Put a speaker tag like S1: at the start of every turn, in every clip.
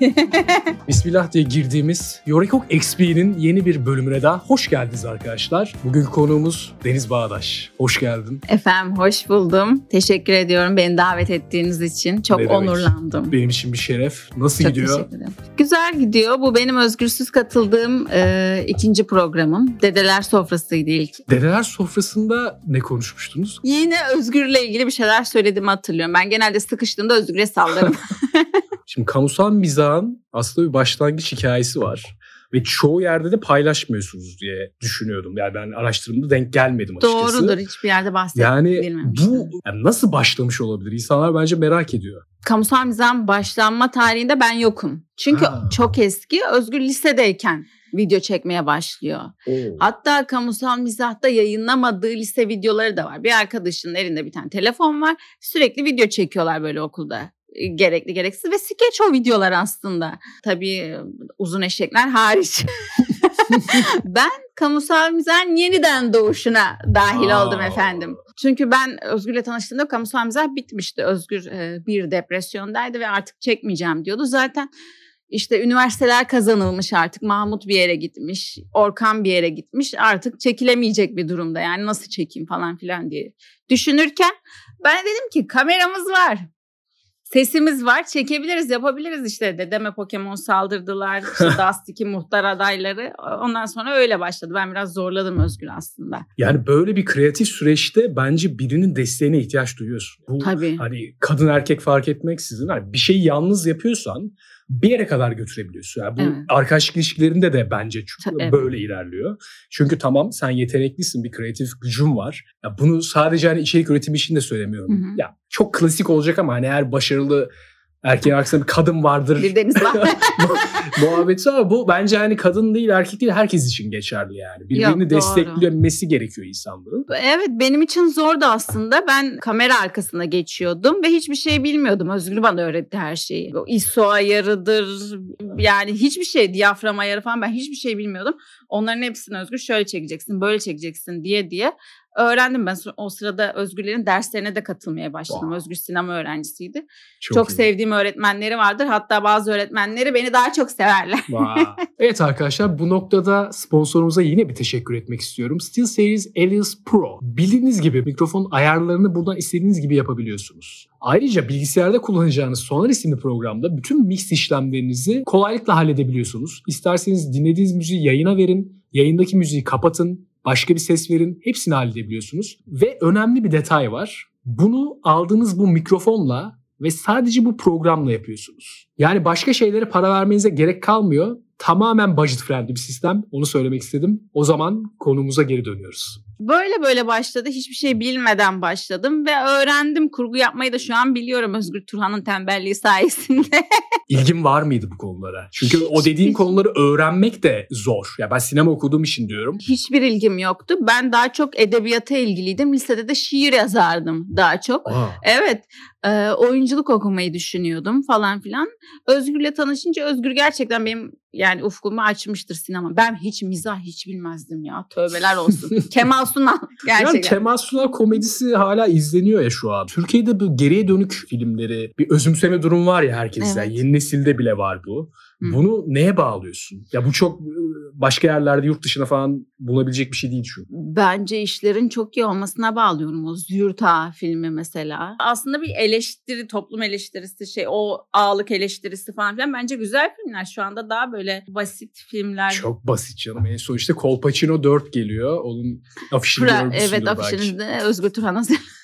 S1: Bismillah diye girdiğimiz Yorikok XP'nin yeni bir bölümüne daha hoş geldiniz arkadaşlar. Bugün konuğumuz Deniz Bağdaş. Hoş geldin.
S2: Efendim hoş buldum. Teşekkür ediyorum beni davet ettiğiniz için. Çok
S1: Ne demek.
S2: onurlandım.
S1: Benim için bir şeref. Nasıl
S2: Çok
S1: gidiyor?
S2: teşekkür ederim. Güzel gidiyor. Bu benim özgürsüz katıldığım e, ikinci programım. Dedeler sofrasıydı ilk.
S1: Dedeler sofrasında ne konuşmuştunuz?
S2: Yine Özgür'le ilgili bir şeyler söylediğimi hatırlıyorum. Ben genelde sıkıştığımda Özgür'e sallarım.
S1: Şimdi kamusal mizahın aslında bir başlangıç hikayesi var. Ve çoğu yerde de paylaşmıyorsunuz diye düşünüyordum. Yani ben araştırmada denk gelmedim açıkçası.
S2: Doğrudur. Hiçbir yerde
S1: Yani
S2: bahsedilmemişti.
S1: bu yani nasıl başlamış olabilir? İnsanlar bence merak ediyor.
S2: Kamusal mizahın başlanma tarihinde ben yokum. Çünkü
S1: Ha.
S2: çok eski. Özgür lisedeyken video çekmeye başlıyor.
S1: Oo.
S2: Hatta kamusal mizahta yayınlamadığı lise videoları da var. Bir arkadaşının elinde bir tane telefon var. Sürekli video çekiyorlar böyle okulda. E, Gerekli gereksiz ve skeç o videolar aslında. Tabii e, uzun eşekler hariç. ben kamusal mizahın yeniden doğuşuna dahil
S1: Aa.
S2: oldum efendim. Çünkü ben Özgür'le tanıştığımda kamusal mizah bitmişti. Özgür e, bir depresyondaydı ve artık çekmeyeceğim diyordu. Zaten işte üniversiteler kazanılmış artık. Mahmut bir yere gitmiş, Orkan bir yere gitmiş. Artık çekilemeyecek bir durumda. Yani nasıl çekeyim falan filan diye düşünürken ben dedim ki kameramız var. Sesimiz var, çekebiliriz, yapabiliriz işte. Dedeme Pokemon saldırdılar, işte Dust 2 muhtar adayları. Ondan sonra öyle başladı. Ben biraz zorladım Özgür aslında.
S1: Yani böyle bir kreatif süreçte bence birinin desteğine ihtiyaç duyuyorsun. Bu
S2: Tabii.
S1: hani kadın erkek fark etmeksizin hani bir şeyi yalnız yapıyorsan bir yere kadar götürebiliyorsun. Yani bu
S2: Evet.
S1: arkadaşlık ilişkilerinde de bence
S2: Ta- evet.
S1: böyle ilerliyor. Çünkü tamam sen yeteneklisin, bir kreatif gücün var. Ya bunu sadece hani içerik üretimi için de söylemiyorum.
S2: Hı hı.
S1: Ya çok klasik olacak ama hani eğer başarılı erkeğin arkasında bir kadın vardır
S2: Bir deniz var.
S1: muhabbeti ama bu bence hani kadın değil erkek değil herkes için geçerli yani. Birbirini
S2: Yok,
S1: desteklemesi gerekiyor insanların.
S2: Evet benim için zordu aslında. Ben kamera arkasına geçiyordum ve hiçbir şey bilmiyordum. Özgür bana öğretti her şeyi. O ISO ayarıdır yani hiçbir şey diyafram ayarı falan ben hiçbir şey bilmiyordum. Onların hepsini Özgür şöyle çekeceksin böyle çekeceksin diye diye öğrendim. Ben o sırada Özgürlerin derslerine de katılmaya başladım.
S1: Wow.
S2: Özgür sinema öğrencisiydi. Çok,
S1: iyi.
S2: sevdiğim öğretmenleri vardır. Hatta bazı öğretmenleri beni daha çok severler.
S1: Vay. evet arkadaşlar bu noktada sponsorumuza yine bir teşekkür etmek istiyorum. SteelSeries Alias Pro. Bildiğiniz gibi mikrofon ayarlarını buradan istediğiniz gibi yapabiliyorsunuz. Ayrıca bilgisayarda kullanacağınız Sonar isimli programda bütün mix işlemlerinizi kolaylıkla halledebiliyorsunuz. İsterseniz dinlediğiniz müziği yayına verin, yayındaki müziği kapatın, başka bir ses verin. Hepsini halledebiliyorsunuz. Ve önemli bir detay var. Bunu aldığınız bu mikrofonla ve sadece bu programla yapıyorsunuz. Yani başka şeylere para vermenize gerek kalmıyor. Tamamen budget friendly bir sistem. Onu söylemek istedim. O zaman konumuza geri dönüyoruz.
S2: Böyle böyle başladı. Hiçbir şey bilmeden başladım ve öğrendim. Kurgu yapmayı da şu an biliyorum Özgür Turhan'ın tembelliği sayesinde.
S1: İlgin var mıydı bu konulara? Çünkü o dediğin konuları öğrenmek de zor. Ya ben sinema okuduğum için diyorum.
S2: Hiçbir ilgim yoktu. Ben daha çok edebiyata ilgiliydim. Lisede de şiir yazardım daha çok.
S1: Aa,
S2: Evet, e, oyunculuk okumayı düşünüyordum falan filan. Özgür'le tanışınca Özgür gerçekten benim yani ufkumu açmıştır sinema. Ben hiç mizah hiç bilmezdim ya. Tövbeler olsun. Kemal Sunal
S1: Yani
S2: gerçekten.
S1: Kemal Sunal komedisi hala izleniyor ya şu an. Türkiye'de bu geriye dönük filmleri bir özümseme durum var ya herkeste.
S2: Evet.
S1: Yeni nesilde bile var bu. Bunu neye bağlıyorsun? Ya bu çok başka yerlerde yurt dışına falan bulabilecek bir şey değil çünkü.
S2: Bence işlerin çok iyi olmasına bağlıyorum. O Zürta filmi mesela. Aslında bir eleştiri, toplum eleştirisi, şey o ağlık eleştirisi falan filan. Bence güzel filmler. Şu anda daha böyle basit filmler.
S1: Çok basit canım. En son işte Kolpaçino 4 geliyor. Onun afişini
S2: Fra-
S1: görmüşsündür
S2: evet
S1: belki.
S2: afişinizde Özgür Turhan'a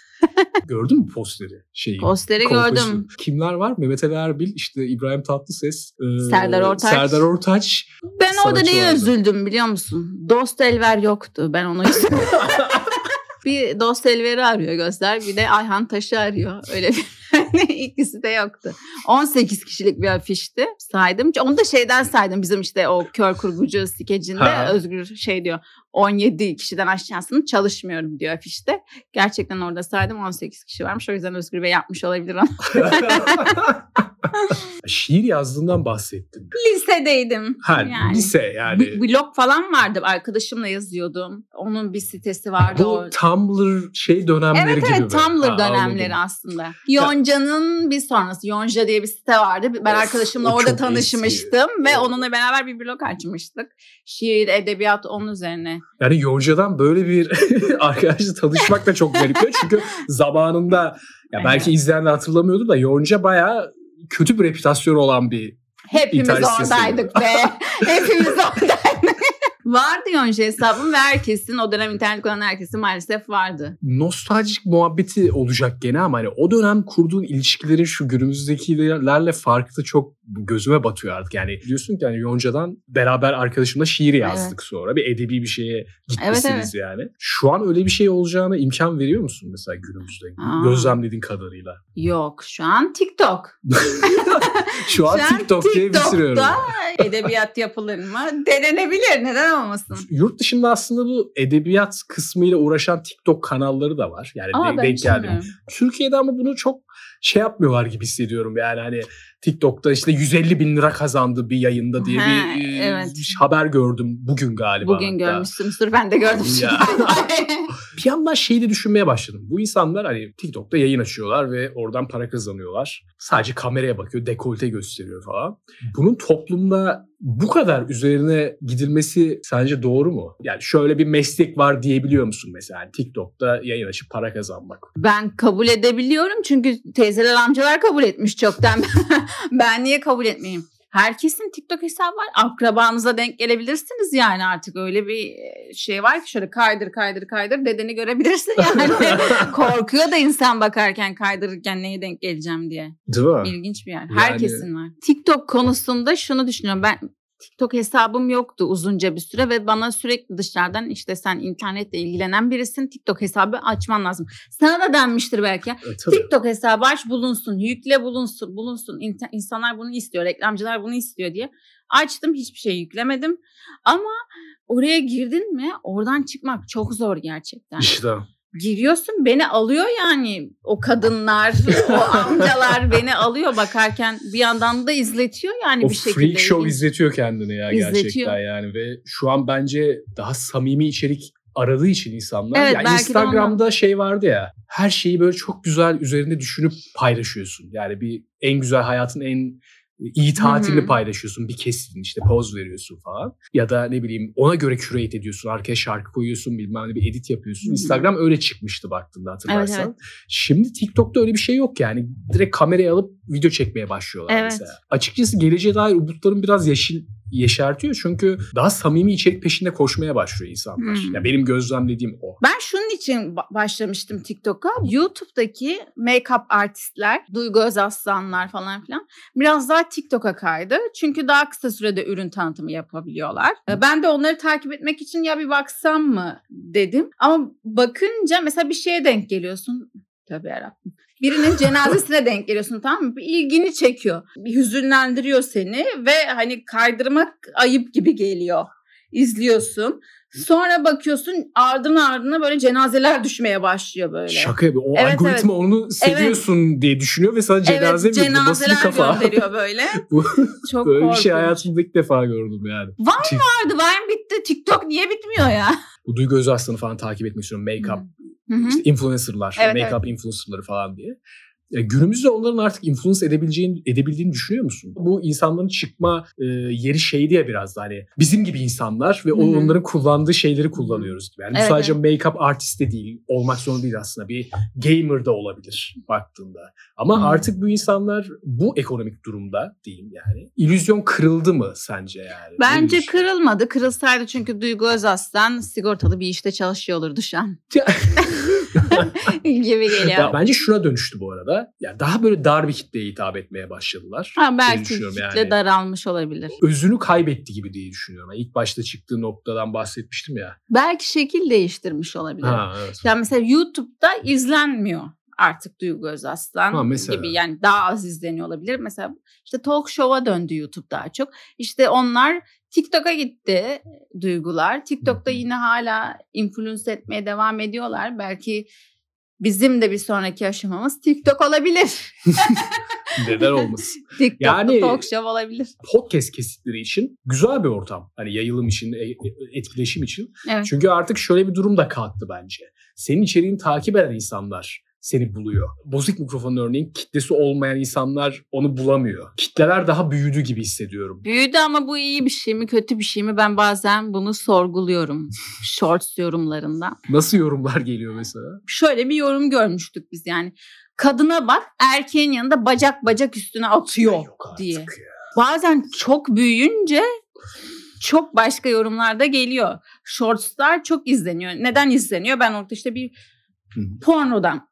S1: Gördün mü posteri? Şeyi,
S2: posteri gördüm.
S1: Kimler var? Mehmet Ali Erbil, işte İbrahim Tatlıses, e,
S2: Serdar Ortaç.
S1: Serdar Ortaç.
S2: Ben orada neye üzüldüm biliyor musun? Dost Elver yoktu. Ben onu üzüldüm. bir Dost Elver'i arıyor Gözler. Bir de Ayhan Taş'ı arıyor. Öyle bir ikisi de yoktu. 18 kişilik bir afişti. Saydım. Onu da şeyden saydım. Bizim işte o kör kurgucu skecinde
S1: Ha.
S2: Özgür şey diyor. 17 kişiden aşağısını çalışmıyorum diyor afişte. Gerçekten orada saydım 18 kişi varmış. O yüzden Özgür Bey yapmış olabilir onu.
S1: Şiir yazdığından bahsettin.
S2: Lisedeydim.
S1: Ha,
S2: yani.
S1: lise yani.
S2: Bir blog falan vardı. Arkadaşımla yazıyordum. Onun bir sitesi vardı.
S1: Bu
S2: o.
S1: Tumblr şey dönemleri
S2: Evet
S1: gibi
S2: evet
S1: mi?
S2: Tumblr
S1: Ha,
S2: dönemleri
S1: anladım.
S2: aslında. Yonca'nın bir sonrası. Yonca diye bir site vardı. Ben
S1: Of,
S2: arkadaşımla orada tanışmıştım ve
S1: Evet.
S2: onunla beraber bir blog açmıştık. Şiir, edebiyat onun üzerine.
S1: Yani Yonca'dan böyle bir arkadaşla tanışmak da çok garip. Çünkü zamanında ya belki
S2: Evet.
S1: izleyen de hatırlamıyordur da Yonca bayağı kötü bir reputasyonu olan bir
S2: Hepimiz oradaydık be. Hepimiz oradaydık. vardı Yonca hesabım ve herkesin o dönem internet kullanan herkesin maalesef vardı.
S1: nostaljik muhabbeti olacak gene ama hani o dönem kurduğun ilişkilerin şu günümüzdekilerle farklı çok gözüme batıyor artık. Yani diyorsun ki hani Yonca'dan beraber arkadaşımla şiir yazdık sonra. Bir edebi bir şeye gitmişsiniz yani. Şu an öyle bir şey olacağına imkan veriyor musun mesela günümüzde?
S2: Aa.
S1: Gözlemlediğin kadarıyla.
S2: Yok şu an TikTok.
S1: Şu an
S2: Şu an
S1: TikTok diye bitiriyorum.
S2: TikTok'ta edebiyat yapılır mı? Denenebilir. Neden olmasın?
S1: Yurt dışında aslında bu edebiyat kısmıyla uğraşan TikTok kanalları da var. Yani
S2: ben
S1: denk
S2: hiç
S1: geldim. Türkiye'de ama bunu çok şey yapmıyorlar gibi hissediyorum. Yani hani TikTok'ta işte 150 bin lira kazandı bir yayında diye
S2: Ha,
S1: bir e,
S2: evet.
S1: haber gördüm bugün galiba.
S2: Bugün
S1: hatta.
S2: görmüşsünüzdür. Ben de gördüm.
S1: Ya. Bir yandan şeyi de düşünmeye başladım. Bu insanlar hani TikTok'ta yayın açıyorlar ve oradan para kazanıyorlar. Sadece kameraya bakıyor, dekolte gösteriyor falan. Bunun toplumda bu kadar üzerine gidilmesi sence doğru mu? Yani şöyle bir meslek var diyebiliyor musun mesela? TikTok'ta yayın açıp para kazanmak.
S2: Ben kabul edebiliyorum çünkü teyzeler amcalar kabul etmiş çoktan. ben niye kabul etmeyeyim? Herkesin TikTok hesabı var. Akrabanıza denk gelebilirsiniz yani artık öyle bir şey var ki şöyle kaydır kaydır kaydır dedeni görebilirsin yani. Korkuyor da insan bakarken kaydırırken neye denk geleceğim diye.
S1: Değil mi?
S2: İlginç bir yer.
S1: Yani-
S2: Herkesin var. TikTok konusunda şunu düşünüyorum. Ben TikTok hesabım yoktu uzunca bir süre ve bana sürekli dışarıdan işte sen internetle ilgilenen birisin TikTok hesabı açman lazım. Sana da denmiştir belki.
S1: E, tabii.
S2: TikTok hesabı aç bulunsun, yükle bulunsun, bulunsun. İnte- İnsanlar bunu istiyor, reklamcılar bunu istiyor diye. Açtım hiçbir şey yüklemedim. Ama oraya girdin mi oradan çıkmak çok zor gerçekten
S1: İşte.
S2: Giriyorsun beni alıyor yani o kadınlar o amcalar beni alıyor bakarken bir yandan da izletiyor yani
S1: o
S2: bir şekilde.
S1: freak show izletiyor kendini ya
S2: İzletiyor.
S1: gerçekten yani ve şu an bence daha samimi içerik aradığı için insanlar.
S2: Evet,
S1: ya
S2: belki de
S1: Instagram'da şey vardı ya her şeyi böyle çok güzel üzerinde düşünüp paylaşıyorsun. Yani bir en güzel hayatın en iyi tatilini
S2: Hı hı.
S1: paylaşıyorsun. Bir kesin işte poz veriyorsun falan. Ya da ne bileyim ona göre curate ediyorsun. Arkaya şarkı koyuyorsun bilmem ne bir edit yapıyorsun.
S2: Hı hı.
S1: Instagram öyle çıkmıştı baktığında hatırlarsan.
S2: Evet,
S1: Şimdi TikTok'ta öyle bir şey yok yani. Direkt kamerayı alıp video çekmeye başlıyorlar
S2: Evet.
S1: mesela. Açıkçası geleceğe dair umutlarım biraz yeşil yeşertiyor çünkü daha samimi içerik peşinde koşmaya başlıyor insanlar.
S2: Hmm.
S1: Ya benim gözlemlediğim o.
S2: Ben şunun için ba- başlamıştım TikTok'a. YouTube'daki make-up artistler, Duygu Özaslanlar falan filan biraz daha TikTok'a kaydı. Çünkü daha kısa sürede ürün tanıtımı yapabiliyorlar. Ee, Ben de onları takip etmek için ya bir baksam mı dedim. Ama bakınca mesela bir şeye denk geliyorsun. Tövbe yarabbim. Birinin cenazesine denk geliyorsun tamam mı? Bir ilgini çekiyor. Bir hüzünlendiriyor seni ve hani kaydırmak ayıp gibi geliyor. İzliyorsun. Sonra bakıyorsun ardına ardına böyle cenazeler düşmeye başlıyor böyle.
S1: Şaka yapıyor. O
S2: Evet,
S1: algoritma onu seviyorsun diye düşünüyor ve sana cenaze
S2: evet,
S1: mi? Nasıl bir
S2: cenazeler
S1: kafa?
S2: gönderiyor böyle.
S1: Bu-
S2: Çok
S1: Böyle bir
S2: korkunç.
S1: şey hayatımda ilk defa gördüm yani.
S2: Vardı Vine bitti. TikTok niye bitmiyor ya?
S1: Bu Duygu Özaslan'ı falan takip etmek istiyorum. Make-up,
S2: Hı hı.
S1: işte influencerlar,
S2: Evet,
S1: make-up influencerları falan diye. Ya günümüzde onların artık influence edebileceğini, edebildiğini düşünüyor musun? Bu insanların çıkma e, yeri şeydi ya biraz da hani bizim gibi insanlar ve o
S2: Hı hı.
S1: onların kullandığı şeyleri kullanıyoruz gibi. Yani bu
S2: Evet,
S1: sadece make-up artist de değil, olmak zorunda değil aslında. Bir gamer da olabilir baktığında. Ama
S2: Hı.
S1: artık bu insanlar bu ekonomik durumda diyeyim yani. İllüzyon kırıldı mı sence yani?
S2: Bence
S1: diyorsun?
S2: kırılmadı. Kırılsaydı çünkü Duygu Özaslan sigortalı bir işte çalışıyor olurdu şu an. gibi geliyor.
S1: Ya bence şuna dönüştü bu arada. Ya daha böyle dar bir kitleye hitap etmeye başladılar.
S2: ha, belki kitle
S1: yani.
S2: daralmış olabilir.
S1: Özünü kaybetti gibi diye düşünüyorum. Yani ilk başta çıktığı noktadan bahsetmiştim ya.
S2: Belki şekil değiştirmiş olabilir.
S1: Ha evet.
S2: Yani mesela YouTube'da izlenmiyor artık Duygu Özaslan
S1: Ha, mesela.
S2: gibi yani daha az izleniyor olabilir. Mesela işte talk show'a döndü YouTube daha çok. İşte onlar TikTok'a gitti Duygular. TikTok'ta yine hala influence etmeye devam ediyorlar. Belki bizim de bir sonraki aşamamız TikTok olabilir.
S1: Neden olmasın?
S2: TikTok'ta
S1: Yani-
S2: talk show olabilir.
S1: Podcast kesitleri için güzel bir ortam. Hani yayılım için, e- e- etkileşim için.
S2: Evet.
S1: Çünkü artık şöyle bir durum da kalktı bence. Senin içeriğini takip eden insanlar seni buluyor. Bozuk mikrofon örneğin kitlesi olmayan insanlar onu bulamıyor. Kitleler daha büyüdü gibi hissediyorum.
S2: Büyüdü ama bu iyi bir şey mi kötü bir şey mi ben bazen bunu sorguluyorum shorts yorumlarında.
S1: Nasıl yorumlar geliyor mesela?
S2: Şöyle bir yorum görmüştük biz yani. Kadına bak erkeğin yanında bacak bacak üstüne atıyor
S1: Yok
S2: diye.
S1: ya.
S2: Bazen çok büyüyünce çok başka yorumlar da geliyor. Shortslar çok izleniyor. Neden izleniyor? Ben orada işte bir pornodan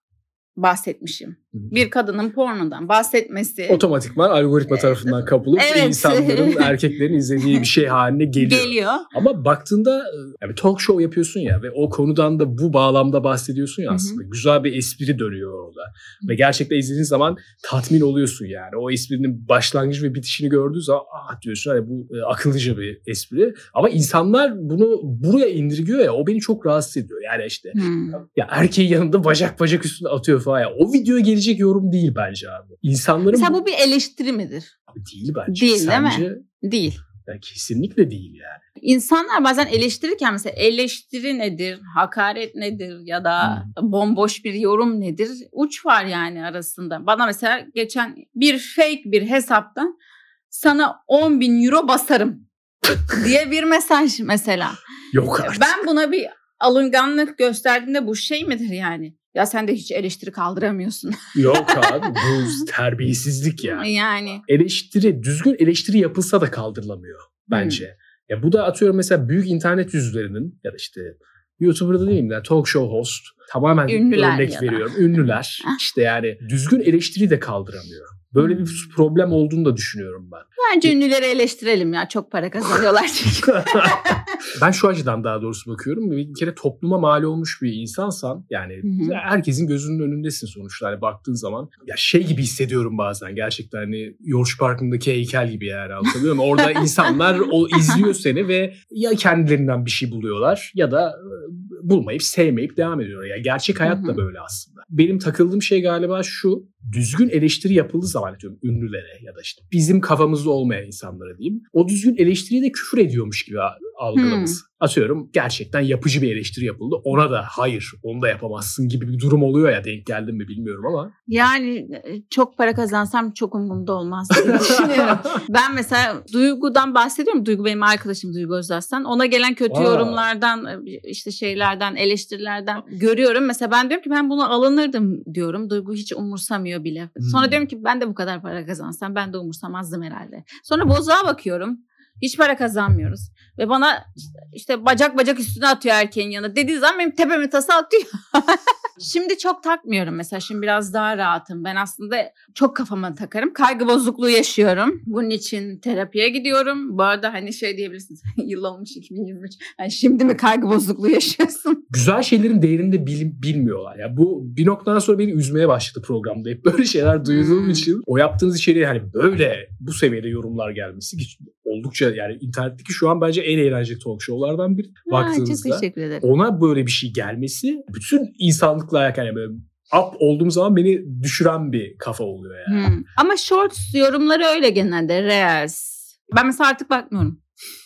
S2: bahsetmişim. Bir kadının pornodan bahsetmesi
S1: Otomatikman algoritma tarafından kapılıp
S2: Evet.
S1: insanların, erkeklerin izlediği bir şey haline geliyor.
S2: geliyor.
S1: Ama baktığında e, yani talk show yapıyorsun ya ve o konudan da bu bağlamda bahsediyorsun ya aslında. Güzel bir espri dönüyor orada. Ve gerçekten izlediğin zaman tatmin oluyorsun yani. O esprinin başlangıcı ve bitişini gördüğün zaman ah diyorsun hani bu e, akıllıca bir espri. Ama insanlar bunu buraya indirgiyor ya o beni çok rahatsız ediyor. Yani işte
S2: Hmm.
S1: ya erkeğin yanında bacak bacak üstüne atıyor falan ya. O videoya gelecek yorum değil bence abi. İnsanların
S2: Mesela bu bir eleştiri midir?
S1: Abi değil bence.
S2: Değil, değil mi?
S1: Sence?
S2: Değil.
S1: Ya kesinlikle değil yani.
S2: İnsanlar bazen eleştirirken mesela eleştiri nedir, hakaret nedir ya da bomboş bir yorum nedir? Uç var yani arasında. Bana mesela geçen bir fake bir hesaptan sana 10 bin euro basarım diye bir mesaj mesela.
S1: Yok artık.
S2: Ben buna bir alınganlık gösterdiğimde bu şey midir yani? Ya sen de hiç eleştiri kaldıramıyorsun.
S1: Yok abi bu terbiyesizlik ya.
S2: yani.
S1: Eleştiri, düzgün eleştiri yapılsa da kaldırılamıyor bence. Ya bu da atıyorum mesela büyük internet yüzlerinin ya da işte YouTuber'da değilim de talk show host tamamen
S2: Ünlüler
S1: örnek veriyorum. Ünlüler işte yani düzgün eleştiri de kaldıramıyor. Böyle bir problem olduğunu da düşünüyorum ben.
S2: Bence ünlüleri eleştirelim ya. Çok para kazanıyorlar çünkü.
S1: ben şu açıdan daha doğrusu bakıyorum. Bir kere topluma mal olmuş bir insansan yani
S2: Hı hı.
S1: herkesin gözünün önündesin sonuçta. Hani baktığın zaman ya şey gibi hissediyorum bazen gerçekten hani George Park'ındaki heykel gibi yani anlatabiliyor muyum? Orada insanlar o izliyor seni ve ya kendilerinden bir şey buluyorlar ya da e, bulmayıp sevmeyip devam ediyorlar. Yani gerçek hayat da böyle aslında. Benim takıldığım şey galiba şu. Düzgün eleştiri yapıldığı zaman diyorum ünlülere ya da işte bizim kafamızda olmayan insanlara diyeyim. O düzgün eleştiriyi de küfür ediyormuş gibi algılaması. Atıyorum gerçekten yapıcı bir eleştiri yapıldı. Ona da hayır onu da yapamazsın gibi bir durum oluyor ya denk geldim mi bilmiyorum ama.
S2: Yani e, çok para kazansam çok umurumda olmaz diye düşünüyorum. Ben mesela Duygu'dan bahsediyorum. Duygu benim arkadaşım Duygu Özaslan. Ona gelen kötü
S1: Aa.
S2: yorumlardan, e, işte şeylerden, eleştirilerden görüyorum. Mesela ben diyorum ki ben bunu alınırdım diyorum. Duygu hiç umursamıyor bile. Sonra
S1: Hmm.
S2: diyorum ki ben de bu kadar para kazansam ben de umursamazdım herhalde. Sonra Bozuk'a bakıyorum. Hiç para kazanmıyoruz. Ve bana işte bacak bacak üstüne atıyor erkeğin yanına. Dediği zaman benim tepeme tasa atıyor. Şimdi çok takmıyorum mesela. Şimdi biraz daha rahatım. Ben aslında çok kafama takarım. Kaygı bozukluğu yaşıyorum. Bunun için terapiye gidiyorum. Bu arada hani şey diyebilirsiniz. Yıl olmuş 2023. Yani şimdi mi kaygı bozukluğu yaşıyorsun?
S1: Güzel şeylerin değerini de bil- bilmiyorlar. Ya bu bir noktadan sonra beni üzmeye başladı programda. Hep böyle şeyler duyduğum
S2: Hmm.
S1: için o yaptığınız içeriğe hani böyle bu seviyede yorumlar gelmesi ki oldukça yani internetteki şu an bence en eğlenceli talk show'lardan biri
S2: Ha, çok
S1: baktığınızda.
S2: teşekkür ederim.
S1: ona böyle bir şey gelmesi bütün insanlıkla alakalı yani böyle up olduğum zaman beni düşüren bir kafa oluyor yani.
S2: Hmm. Ama shorts yorumları öyle genelde. Reels. Ben mesela artık bakmıyorum.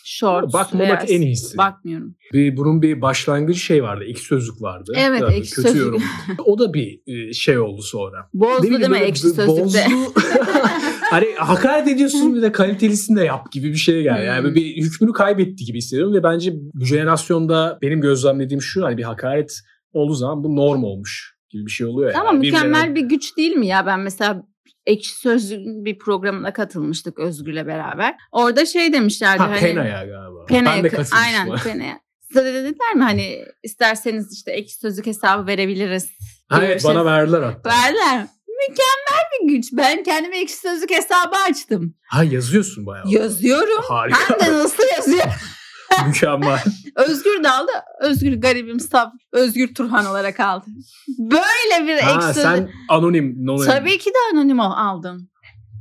S2: Shorts,
S1: Bakmamak en iyisi.
S2: Bakmıyorum.
S1: Bir, bunun bir başlangıcı şey vardı. Ek sözlük vardı.
S2: Evet,
S1: Tabii,
S2: ekşi
S1: kötü
S2: sözlük.
S1: yorum. O da bir e, şey oldu sonra.
S2: Bozdu
S1: bileyim,
S2: değil mi ekşi sözlükte?
S1: bozdu. hani hakaret ediyorsun bir de kalitelisini de yap gibi bir şey geldi. Yani
S2: Hmm.
S1: bir hükmünü kaybetti gibi hissediyorum ve bence bu jenerasyonda benim gözlemlediğim şu hani bir hakaret olduğu zaman bu norm olmuş gibi bir şey oluyor yani.
S2: Ama
S1: Birbirine-
S2: mükemmel bir güç değil mi ya? Ben mesela Ekşi Sözlük'ün bir programına katılmıştık Özgür'le beraber. Orada şey demişlerdi.
S1: Ha
S2: hani,
S1: Pena'ya galiba.
S2: Pena'ya
S1: ben de
S2: ka-
S1: katılmıştım.
S2: Aynen Pena'ya. Size de dediler mi hani isterseniz işte Ekşi Sözlük hesabı verebiliriz.
S1: Ha, evet
S2: şey
S1: bana verdiler hatta.
S2: Verdiler. Mükemmel bir güç. Ben kendime Ekşi Sözlük hesabı açtım.
S1: Ha yazıyorsun bayağı.
S2: Yazıyorum.
S1: Harika.
S2: Hem de nasıl yazıyorum.
S1: Mükemmel.
S2: Özgür de aldı. Özgür garibim saf. Özgür Turhan olarak aldı. Böyle bir
S1: ha,
S2: Ekşi
S1: sen anonim. anonim.
S2: Tabii ki de anonim al- aldım.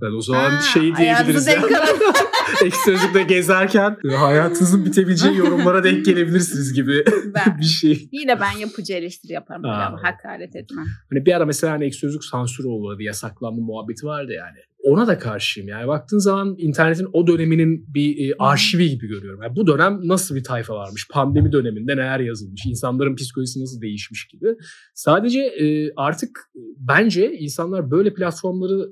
S1: Ben o zaman
S2: Ha,
S1: şey diyebiliriz.
S2: hayatınızı denk
S1: ya.
S2: alın.
S1: Ek sözlükte gezerken hayatınızın bitebileceği yorumlara denk gelebilirsiniz gibi
S2: Ben.
S1: bir şey.
S2: Yine ben yapıcı eleştiri yaparım. Ama hakaret etmem.
S1: Hani bir ara mesela hani ek sözlük sansür oldu, yasaklandı muhabbeti vardı yani. Ona da karşıyım yani. Baktığın zaman internetin o döneminin bir e, arşivi gibi görüyorum. Yani bu dönem nasıl bir tayfa varmış? Pandemi döneminde neler yazılmış? insanların psikolojisi nasıl değişmiş gibi. Sadece e, artık e, bence insanlar böyle platformları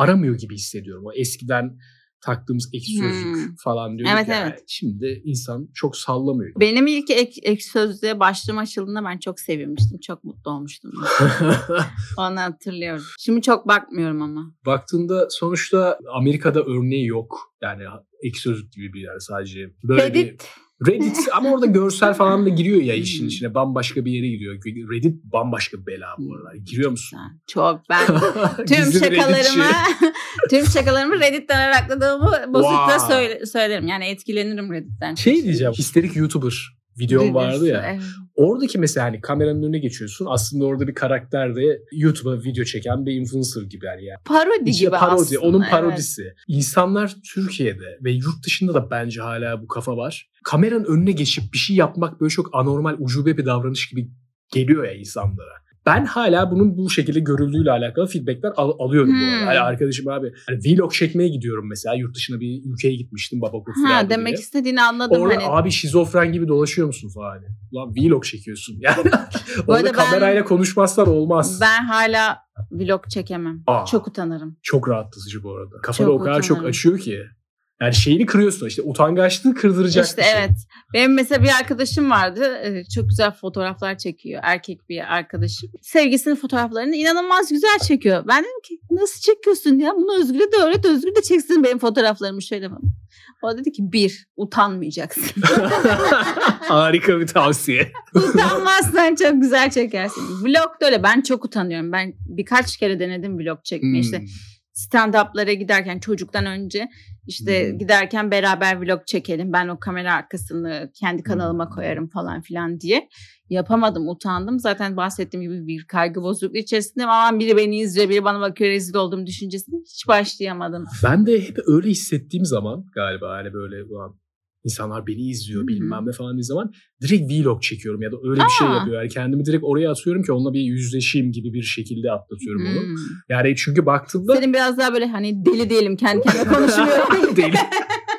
S1: aramıyor gibi hissediyorum. O eskiden taktığımız ek sözlük
S2: Hmm.
S1: falan diyorduk
S2: Evet,
S1: ya.
S2: evet.
S1: Şimdi insan çok sallamıyor.
S2: Benim ilk ek, ek sözlüğe başlığım açıldığında ben çok sevinmiştim. Çok mutlu olmuştum. Onu hatırlıyorum. Şimdi çok bakmıyorum ama.
S1: Baktığında sonuçta Amerika'da örneği yok. Yani ek sözlük gibi bir yer sadece. Böyle bir
S2: Reddit.
S1: Ama orada görsel falan da giriyor ya işin
S2: Hmm.
S1: içine. Bambaşka bir yere giriyor. Reddit bambaşka bir bela bu arada. Giriyor musun?
S2: Çok ben tüm şakalarımı tüm şakalarımı Reddit'ten arakladığımı basitçe
S1: Wow.
S2: söyle, söylerim. Yani etkilenirim Reddit'ten.
S1: Şey diyeceğim. Histerik YouTuber videom vardı ya.
S2: Evet.
S1: Oradaki mesela hani kameranın önüne geçiyorsun. Aslında orada bir karakter de YouTube'a video çeken bir influencer gibi yani. yani.
S2: Parodi
S1: İşte
S2: gibi
S1: parodi,
S2: aslında.
S1: onun
S2: evet.
S1: parodisi. İnsanlar Türkiye'de ve yurt dışında da bence hala bu kafa var. Kameranın önüne geçip bir şey yapmak böyle çok anormal, ucube bir davranış gibi geliyor ya insanlara. Ben hala bunun bu şekilde görüldüğüyle alakalı feedbackler al- alıyorum bu
S2: Hmm.
S1: arada. Yani arkadaşım abi hani vlog çekmeye gidiyorum mesela. Yurt dışına bir ülkeye gitmiştim baba
S2: Ha,
S1: diye.
S2: demek istediğini anladım.
S1: Orada
S2: hani
S1: abi şizofren gibi dolaşıyor musun falan. Ulan vlog çekiyorsun. Yani orada
S2: arada ben-
S1: kamerayla konuşmazsan olmaz.
S2: Ben hala vlog çekemem.
S1: Aa.
S2: Çok utanırım.
S1: Çok rahatlatıcı bu arada. Kafada
S2: Çok
S1: o kadar çok
S2: utanırım.
S1: açıyor ki. Yani şeyini kırıyorsun işte utangaçlığı kırdıracak
S2: İşte
S1: bir şey.
S2: evet. Benim mesela bir arkadaşım vardı. e, Çok güzel fotoğraflar çekiyor. Erkek bir arkadaşım. Sevgisinin fotoğraflarını inanılmaz güzel çekiyor. Ben dedim ki nasıl çekiyorsun ya? Bunu Özgür'e de öğret. Özgür de çeksin benim fotoğraflarımı şöyle falan. O dedi ki bir utanmayacaksın.
S1: Harika bir tavsiye.
S2: Utanmazsan çok güzel çekersin. Vlog da öyle. Ben çok utanıyorum. Ben birkaç kere denedim vlog çekmeyi. İşte
S1: Hmm.
S2: Stand-up'lara giderken çocuktan önce işte
S1: Hmm.
S2: giderken beraber vlog çekelim. Ben o kamera arkasını kendi kanalıma
S1: Hmm.
S2: koyarım falan filan diye. Yapamadım, utandım. Zaten bahsettiğim gibi bir kaygı bozukluğu içerisindeyim. Aman biri beni izliyor, biri bana bakıyor, rezil olduğum düşüncesine hiç başlayamadım.
S1: Ben de hep öyle hissettiğim zaman galiba hani böyle ulan insanlar beni izliyor bilmem ne falan dediği zaman direkt vlog çekiyorum ya da öyle bir şey
S2: Aa.
S1: yapıyor. Yani kendimi direkt oraya atıyorum ki onunla bir yüzleşeyim gibi bir şekilde atlatıyorum onu.
S2: Hmm.
S1: Yani çünkü baktığımda
S2: Senin biraz daha böyle hani deli diyelim kendi kendime konuşmuyorum.
S1: deli.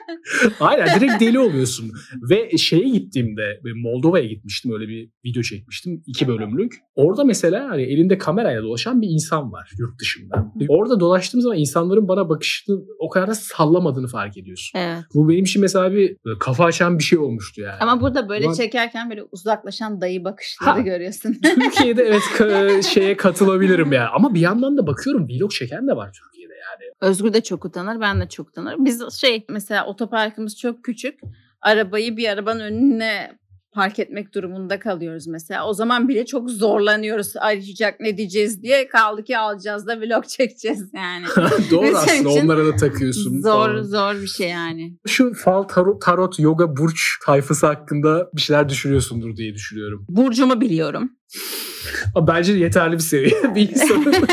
S1: Aynen direkt deli oluyorsun. Ve şeye gittiğimde Moldova'ya gitmiştim öyle bir video çekmiştim. iki bölümlük. Orada mesela hani elinde kamerayla dolaşan bir insan var yurt dışında. Orada dolaştığım zaman insanların bana bakışını o kadar da sallamadığını fark ediyorsun.
S2: evet.
S1: Bu benim için mesela bir kafa açan bir şey olmuştu yani.
S2: Ama burada böyle
S1: Ulan-
S2: çekerken böyle uzaklaşan dayı bakışları
S1: Ha.
S2: görüyorsun.
S1: Türkiye'de evet ka- şeye katılabilirim yani. Ama bir yandan da bakıyorum vlog çeken de var Türkiye'de yani.
S2: Özgür de çok utanır, ben de çok utanırım. Biz şey mesela otoparkımız çok küçük. Arabayı bir arabanın önüne park etmek durumunda kalıyoruz mesela. O zaman bile çok zorlanıyoruz. Arayacak ne diyeceğiz diye. Kaldı ki alacağız da vlog çekeceğiz yani.
S1: Doğru aslında onlara da takıyorsun.
S2: zor
S1: falan.
S2: zor bir şey yani.
S1: Şu fal, tarot, tarot, yoga, burç tayfası hakkında bir şeyler düşünüyorsundur diye düşünüyorum.
S2: Burcumu biliyorum.
S1: Bence yeterli bir seviye bir insanın.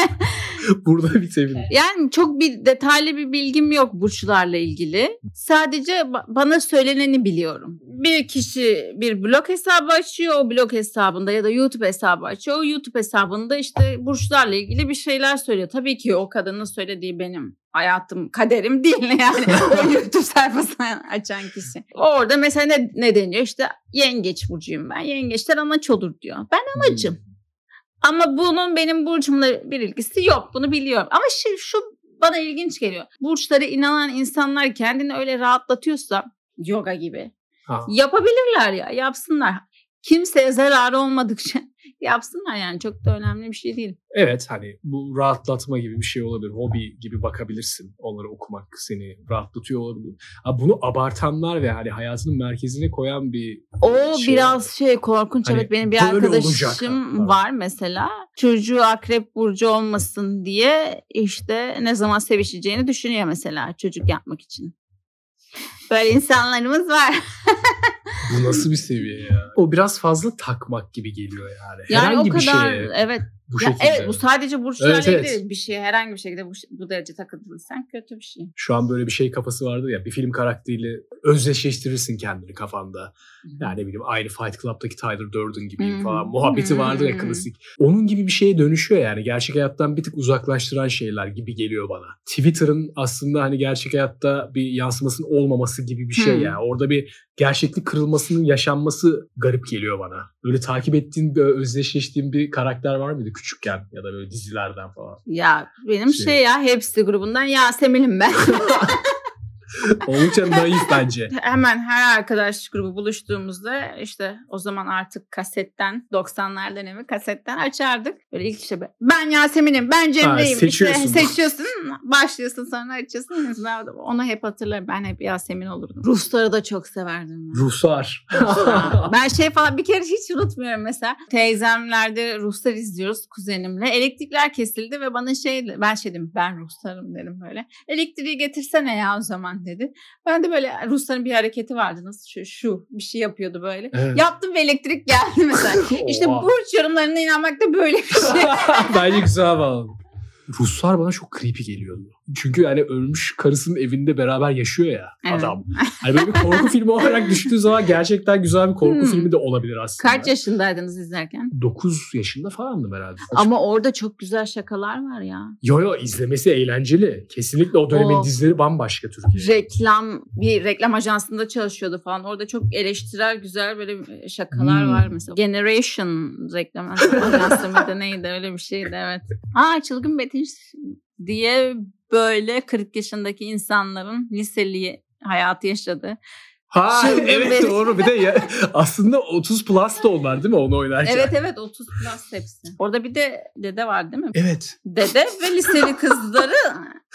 S1: Burada bitebilir.
S2: Yani çok bir detaylı bir bilgim yok burçlarla ilgili. Sadece ba- bana söyleneni biliyorum. Bir kişi bir blog hesabı açıyor. O blog hesabında ya da YouTube hesabı açıyor. O YouTube hesabında işte burçlarla ilgili bir şeyler söylüyor. Tabii ki o kadının söylediği benim hayatım, kaderim değil yani. o YouTube sayfasını açan kişi. Orada mesela ne, ne deniyor? İşte yengeç burcuyum ben. Yengeçler anaç olur diyor. Ben anacım. Ama bunun benim burcumla bir ilgisi yok. Bunu biliyorum. Ama şu, şu bana ilginç geliyor. Burçlara inanan insanlar kendini öyle rahatlatıyorsa yoga gibi
S1: Ha.
S2: yapabilirler ya yapsınlar. Kimseye zararı olmadıkça yapsınlar yani çok da önemli bir şey değil.
S1: Evet hani bu rahatlatma gibi bir şey olabilir. Hobi gibi bakabilirsin. Onları okumak seni rahatlatıyor olabilir. Ha, bunu abartanlar ve hani hayatının merkezine koyan bir
S2: O
S1: şey
S2: biraz şey korkunç
S1: Hani
S2: evet benim bir arkadaşım var mesela. Çocuğu akrep burcu olmasın diye işte ne zaman sevişeceğini düşünüyor mesela çocuk yapmak için. Böyle insanlarımız var.
S1: Bu nasıl bir seviye ya? O biraz fazla takmak gibi geliyor yani.
S2: Yani
S1: Herhangi
S2: o kadar
S1: bir şeye
S2: evet.
S1: bu
S2: Ya
S1: şekilde.
S2: evet bu sadece burçlarla
S1: Evet, evet.
S2: ilgili bir şey. Herhangi bir şekilde bu, bu derece takıldıysan kötü bir şey.
S1: Şu an böyle bir şey kafası vardı ya bir film karakteriyle özdeşleştirirsin kendini kafanda. Yani ne bileyim aynı Fight Club'daki Tyler Durden gibi falan muhabbeti vardı ya klasik. Onun gibi bir şeye dönüşüyor yani. Gerçek hayattan bir tık uzaklaştıran şeyler gibi geliyor bana. Twitter'ın aslında hani gerçek hayatta bir yansımasının olmaması gibi bir şey
S2: Hmm.
S1: yani. Orada bir gerçeklik kırılmasının yaşanması garip geliyor bana. Böyle takip ettiğin, böyle özdeşleştiğin bir karakter var mıydı küçükken ya da böyle dizilerden falan?
S2: Ya benim
S1: Şey-
S2: şey, ya hepsi grubundan Yasemin'im ben.
S1: Oldukça naif bence.
S2: Hemen her arkadaş grubu buluştuğumuzda işte o zaman artık kasetten 90'lar dönemi kasetten açardık. Böyle ilk işte ben Yasemin'im ben Cemre'yim.
S1: seçiyorsun.
S2: İşte seçiyorsun başlıyorsun sonra açıyorsun. Ben onu hep hatırlarım. Ben hep Yasemin olurdum. Rusları da çok severdim. ben.
S1: Ruslar.
S2: ben şey falan bir kere hiç unutmuyorum mesela. Teyzemlerde Ruslar izliyoruz kuzenimle. Elektrikler kesildi ve bana şey ben şey dedim ben Ruslarım dedim böyle. Elektriği getirsene ya o zaman dedi. Ben de böyle Rusların bir hareketi vardı nasıl şu, şu bir şey yapıyordu böyle.
S1: Evet.
S2: Yaptım ve elektrik geldi mesela. İşte burç yorumlarına inanmak da böyle bir şey.
S1: Bence güzel bağlı. Ruslar bana çok creepy geliyordu. Çünkü yani ölmüş karısının evinde beraber yaşıyor ya
S2: Evet.
S1: adam. Hani böyle bir korku filmi olarak düştüğü zaman gerçekten güzel bir korku
S2: Hmm.
S1: filmi de olabilir aslında.
S2: Kaç yaşındaydınız izlerken?
S1: 9 yaşında falandım herhalde.
S2: Ama orada çok güzel şakalar var ya.
S1: Yo yo izlemesi eğlenceli. Kesinlikle o dönemin
S2: O-
S1: dizileri bambaşka Türkiye.
S2: reklam bir reklam ajansında çalışıyordu falan. Orada çok eleştirel güzel böyle şakalar
S1: Hmm.
S2: var mesela. Generation reklam ajansı mıydı neydi öyle bir şeydi evet. Aa çılgın Betinç diye böyle 40 yaşındaki insanların liseli hayatı yaşadı.
S1: Ha
S2: Çılgın
S1: evet
S2: benim.
S1: doğru bir de ya, aslında 30 plus da onlar değil mi onu oynarken?
S2: Evet evet 30 plus hepsi. Orada bir de dede var değil mi?
S1: Evet.
S2: Dede ve liseli kızları.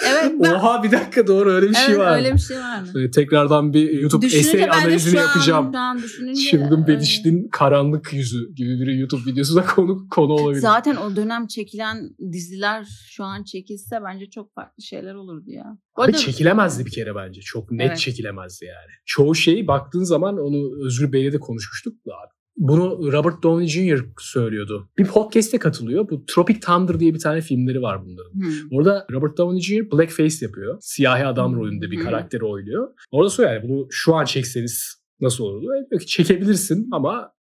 S2: Evet ben,
S1: Oha bir dakika doğru öyle bir şey
S2: evet,
S1: var.
S2: öyle bir şey vardı.
S1: Ee, Tekrardan bir YouTube essay analizini
S2: şu an-
S1: yapacağım.
S2: şu an düşününce,
S1: Çılgın
S2: evet.
S1: Bediş'in karanlık yüzü gibi bir YouTube videosu da konu konu olabilir.
S2: Zaten o dönem çekilen diziler şu an çekilse bence çok farklı şeyler olurdu ya.
S1: Abi
S2: arada-
S1: çekilemezdi bir kere bence. Çok net
S2: Evet.
S1: çekilemezdi yani. Çoğu şeyi baktığın zaman onu Özgür Bey'le de konuşmuştuk da abi. Bunu Robert Downey Jr. söylüyordu. Bir podcast'e katılıyor. Bu Tropic Thunder diye bir tane filmleri var bunların.
S2: Hmm.
S1: Orada Robert Downey Jr. blackface yapıyor. Siyahi adam
S2: Hmm.
S1: rolünde bir
S2: Hmm.
S1: karakteri oynuyor. Orada söylüyor yani bunu şu an çekseniz nasıl olurdu? E, diyor ki çekebilirsin ama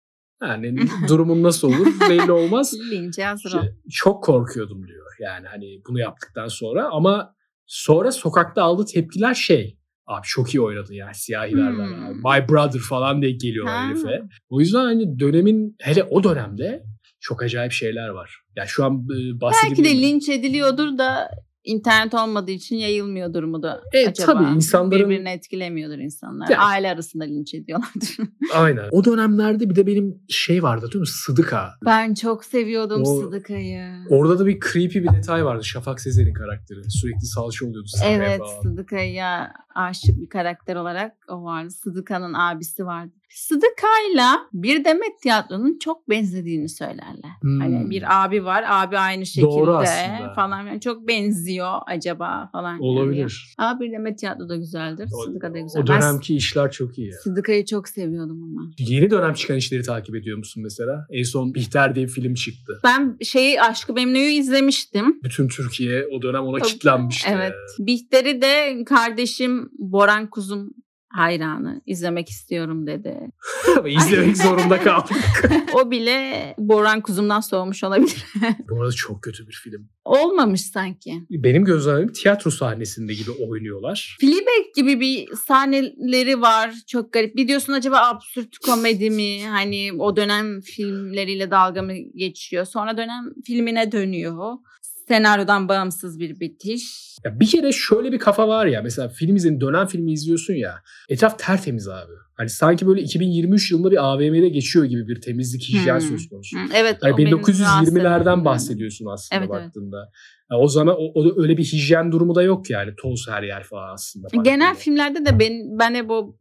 S1: yani durumun nasıl olur belli olmaz.
S2: Lince hazır ol.
S1: İşte çok korkuyordum diyor. Yani hani bunu yaptıktan sonra ama sonra sokakta aldığı tepkiler şey. Abi çok iyi oynadın yani siyahilerden.
S2: Hmm.
S1: abi. My brother falan diye geliyorlar
S2: Ha.
S1: herife. O yüzden hani dönemin hele o dönemde çok acayip şeyler var. Yani şu an bahsedebilirim.
S2: Belki de linç ediliyordur da internet olmadığı için yayılmıyordur mu da
S1: E,
S2: acaba?
S1: tabii insanların-
S2: Birbirini etkilemiyordur insanlar.
S1: Yani-
S2: Aile arasında linç ediyorlardır.
S1: Aynen. O dönemlerde bir de benim şey vardı değil mi? Sıdıka.
S2: ben çok seviyordum
S1: O-
S2: Sıdıka'yı.
S1: Orada da bir creepy bir detay vardı. Şafak Sezer'in karakteri. Sürekli salça oluyordu.
S2: Evet. Sıdıka'ya aşık bir karakter olarak o vardı. Sıdıka'nın abisi vardı. Sıdıka'yla bir Demet Tiyatro'nun çok benzediğini söylerler.
S1: Hmm.
S2: Hani bir abi var. Abi aynı şekilde falan. Yani çok benziyor acaba falan. yani.
S1: Olabilir.
S2: Ama bir Demet Tiyatro da güzeldir.
S1: O,
S2: Sıdıka da güzel.
S1: o
S2: Ben
S1: dönemki işler çok iyi.
S2: Sıdıka'yı çok seviyordum ama.
S1: Yeni dönem çıkan işleri takip ediyor musun mesela? En son Bihter diye bir film çıktı.
S2: Ben şeyi Aşkı Memnu'yu izlemiştim.
S1: Bütün Türkiye o dönem ona
S2: Tabii.
S1: kitlenmişti.
S2: Evet. Bihter'i de kardeşim Boran Kuzum hayranı izlemek istiyorum dedi.
S1: Ama izlemek zorunda kaldık.
S2: o bile Boran Kuzum'dan soğumuş olabilir.
S1: Bu arada çok kötü bir film.
S2: Olmamış sanki.
S1: Benim gözlemim tiyatro sahnesinde gibi oynuyorlar.
S2: Fleabag gibi bir sahneleri var. Çok garip. Bir diyorsun acaba absürt komedi mi? Hani o dönem filmleriyle dalga mı geçiyor? Sonra dönem filmine dönüyor. Senaryodan bağımsız bir bitiş.
S1: Ya bir kere şöyle bir kafa var ya mesela film izin dönem filmi izliyorsun ya etraf tertemiz abi. Hani sanki böyle 2023 yılında bir AVM'de geçiyor gibi bir temizlik hijyen
S2: Hmm.
S1: söz konusu.
S2: Hı, Evet. Ediyor.
S1: 1920'lerden bahsediyorsun aslında
S2: Evet, evet.
S1: baktığında. Ya o zaman o, o da öyle bir hijyen durumu da yok yani. Toz her yer falan aslında.
S2: Genel
S1: baktığında.
S2: filmlerde de ben, ben hep o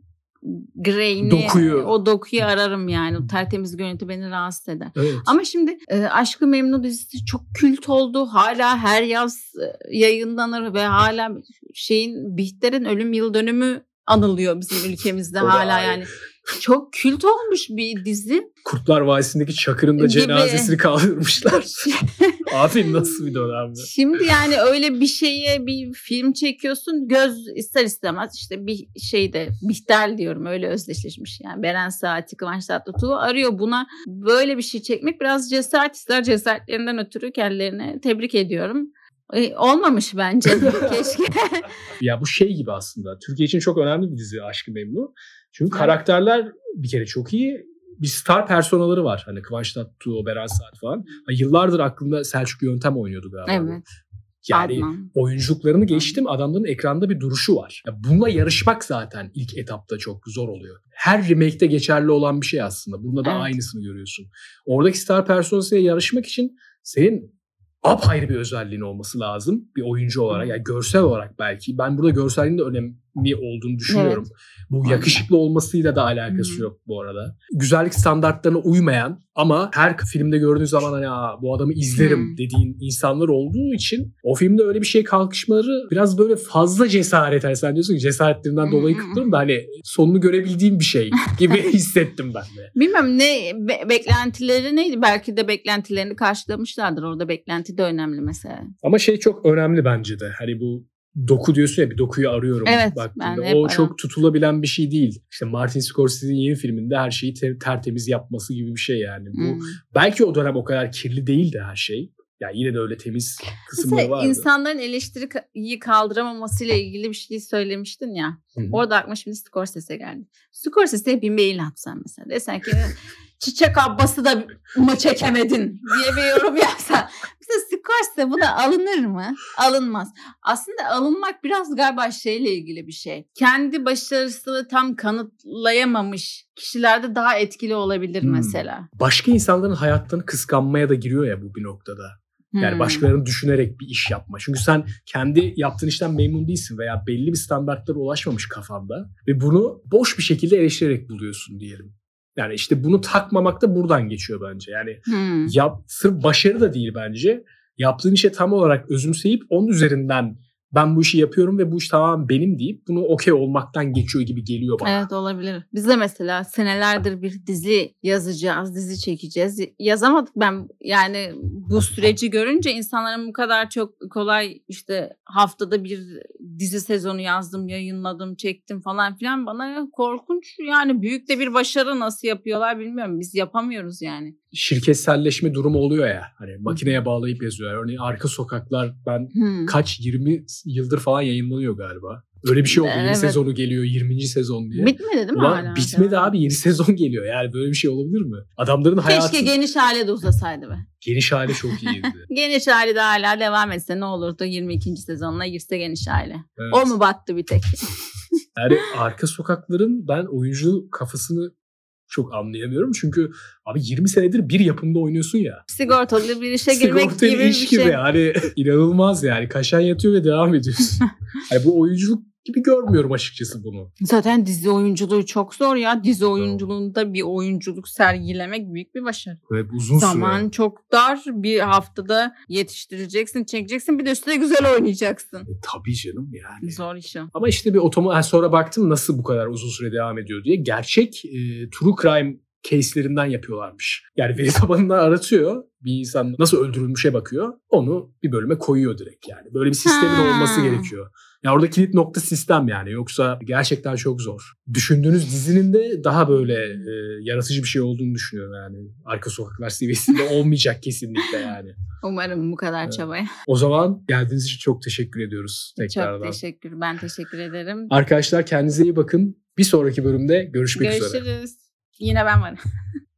S2: greyini,
S1: Dokuyu.
S2: o dokuyu ararım yani. O tertemiz görüntü beni rahatsız eder.
S1: Evet.
S2: Ama şimdi e, Aşkı Memnu dizisi çok kült oldu. Hala her yaz e, yayınlanır ve hala şeyin Bihter'in ölüm yıl dönümü anılıyor bizim ülkemizde hala yani. Çok kült olmuş bir dizi.
S1: Kurtlar Vadisi'ndeki Çakır'ın da
S2: Gibi.
S1: cenazesini kaldırmışlar. Abi nasıl bir dönemdi?
S2: Şimdi yani öyle bir şeye bir film çekiyorsun göz ister istemez işte bir şeyde Bihter diyorum öyle özdeşleşmiş yani Beren Saati Kıvanç Tatlıtuğ arıyor buna böyle bir şey çekmek biraz cesaret ister cesaretlerinden ötürü kendilerine tebrik ediyorum. E, olmamış bence keşke.
S1: Ya bu şey gibi aslında. Türkiye için çok önemli bir dizi Aşkı Memnu. Çünkü karakterler bir kere çok iyi. Bir star personaları var. Hani Kıvanç Tatlıtuğ, Beren Saat falan. Ha, yıllardır aklımda Selçuk Yöntem oynuyordu galiba.
S2: evet.
S1: Yani
S2: Adnan.
S1: oyunculuklarını geçtim adamların ekranda bir duruşu var. Ya bununla yarışmak zaten ilk etapta çok zor oluyor. Her remake'te geçerli olan bir şey aslında. Bunda da
S2: Evet.
S1: aynısını görüyorsun. Oradaki star personasıyla yarışmak için senin apayrı bir özelliğin olması lazım bir oyuncu olarak. Yani görsel olarak belki. Ben burada görselliğin de önemli olduğunu düşünüyorum. Bu yakışıklı olmasıyla da alakası yok bu arada. Güzellik standartlarına uymayan ama her filmde gördüğün zaman hani Aa, bu adamı izlerim dediğin insanlar olduğu için o filmde öyle bir şey kalkışmaları biraz böyle fazla cesaret. Hani sen diyorsun ki cesaretlerinden dolayı kutluyorum da hani sonunu görebildiğim bir şey gibi hissettim ben de.
S2: Bilmem ne be- beklentileri neydi? Belki de beklentilerini karşılamışlardır. Orada beklenti de önemli mesela.
S1: Ama şey çok önemli bence de. Hani bu doku diyorsun ya bir dokuyu arıyorum
S2: Evet,
S1: baktığında. O
S2: arıyorum.
S1: çok tutulabilen bir şey değil. İşte Martin Scorsese'nin yeni filminde her şeyi te- tertemiz yapması gibi bir şey yani. Bu
S2: Hmm.
S1: belki o dönem o kadar kirli değildi her şey. Yani yine de öyle temiz kısımları
S2: Mesela
S1: vardı.
S2: insanların eleştiriyi kaldıramamasıyla ilgili bir şey söylemiştin ya.
S1: Hı hı.
S2: Orada aklıma şimdi Scorsese geldi. Scorsese'ye bir mail atsan mesela. Desen ki Çiçek Abbas'ı da mı çekemedin diye bir yorum yapsan. Mesela Scorsese buna alınır mı? Alınmaz. Aslında alınmak biraz galiba şeyle ilgili bir şey. Kendi başarısını tam kanıtlayamamış kişilerde daha etkili olabilir
S1: Hmm.
S2: mesela.
S1: Başka insanların hayatlarını kıskanmaya da giriyor ya bu bir noktada. Yani
S2: Hmm.
S1: başkalarını düşünerek bir iş yapma. Çünkü sen kendi yaptığın işten memnun değilsin veya belli bir standartlara ulaşmamış kafanda ve bunu boş bir şekilde eleştirerek buluyorsun diyelim. Yani işte bunu takmamak da buradan geçiyor bence. Yani
S2: Hmm.
S1: yap, sırf başarı da değil bence. Yaptığın işe tam olarak özümseyip onun üzerinden ben bu işi yapıyorum ve bu iş tamamen benim deyip bunu okey olmaktan geçiyor gibi geliyor bana.
S2: Evet olabilir. Biz de mesela senelerdir bir dizi yazacağız, dizi çekeceğiz. Yazamadık ben yani bu süreci görünce insanların bu kadar çok kolay işte haftada bir dizi sezonu yazdım, yayınladım, çektim falan filan bana korkunç yani büyük de bir başarı nasıl yapıyorlar bilmiyorum. Biz yapamıyoruz yani.
S1: Şirketselleşme durumu oluyor ya. Hani makineye bağlayıp yazıyorlar. Örneğin Arka Sokaklar ben
S2: Hmm.
S1: kaç 20 yıldır falan yayınlanıyor galiba. Öyle bir şey oldu. Yeni
S2: Evet.
S1: sezonu geliyor 20. sezon diye.
S2: Bitmedi değil mi
S1: Ulan
S2: hala?
S1: bitmedi
S2: Devam.
S1: abi yeni sezon geliyor. Yani böyle bir şey olabilir mi? Adamların hayatı
S2: Keşke geniş hale de uzasaydı be.
S1: geniş hali çok iyiydi.
S2: Geniş hali de hala devam etse ne olurdu 22. sezonuna girse geniş hale.
S1: Evet.
S2: O mu battı bir tek?
S1: Yani arka sokakların ben oyuncu kafasını çok anlayamıyorum. Çünkü abi 20 senedir bir yapımda oynuyorsun ya.
S2: Sigortalı bir işe girmek gibi bir
S1: iş
S2: şey.
S1: gibi yani inanılmaz yani. Kaşan yatıyor ve devam ediyorsun. yani bu oyunculuk gibi görmüyorum açıkçası bunu.
S2: Zaten dizi oyunculuğu çok zor ya. Dizi oyunculuğunda bir oyunculuk sergilemek büyük bir başarı.
S1: Ve bu uzun
S2: Zaman
S1: süre.
S2: çok dar. Bir haftada yetiştireceksin, çekeceksin. Bir de üstüne güzel oynayacaksın.
S1: E, tabii canım yani.
S2: Zor iş o.
S1: Ama işte bir otomo ha, sonra baktım nasıl bu kadar uzun süre devam ediyor diye. Gerçek e, true crime case'lerinden yapıyorlarmış. Yani veri tabanından aratıyor. Bir insan nasıl öldürülmüşe bakıyor. Onu bir bölüme koyuyor direkt yani. Böyle bir sistemin
S2: Ha.
S1: olması gerekiyor. Ya orada kilit nokta sistem yani. Yoksa gerçekten çok zor. Düşündüğünüz dizinin de daha böyle e, yaratıcı bir şey olduğunu düşünüyorum yani. Arka sokaklar seviyesinde olmayacak kesinlikle yani.
S2: Umarım bu kadar
S1: Evet.
S2: çabaya.
S1: O zaman geldiğiniz için çok teşekkür ediyoruz tekrardan.
S2: Çok teşekkür. Ben teşekkür ederim.
S1: Arkadaşlar kendinize iyi bakın. Bir sonraki bölümde görüşmek üzere.
S2: Görüşürüz. Yine ben varım.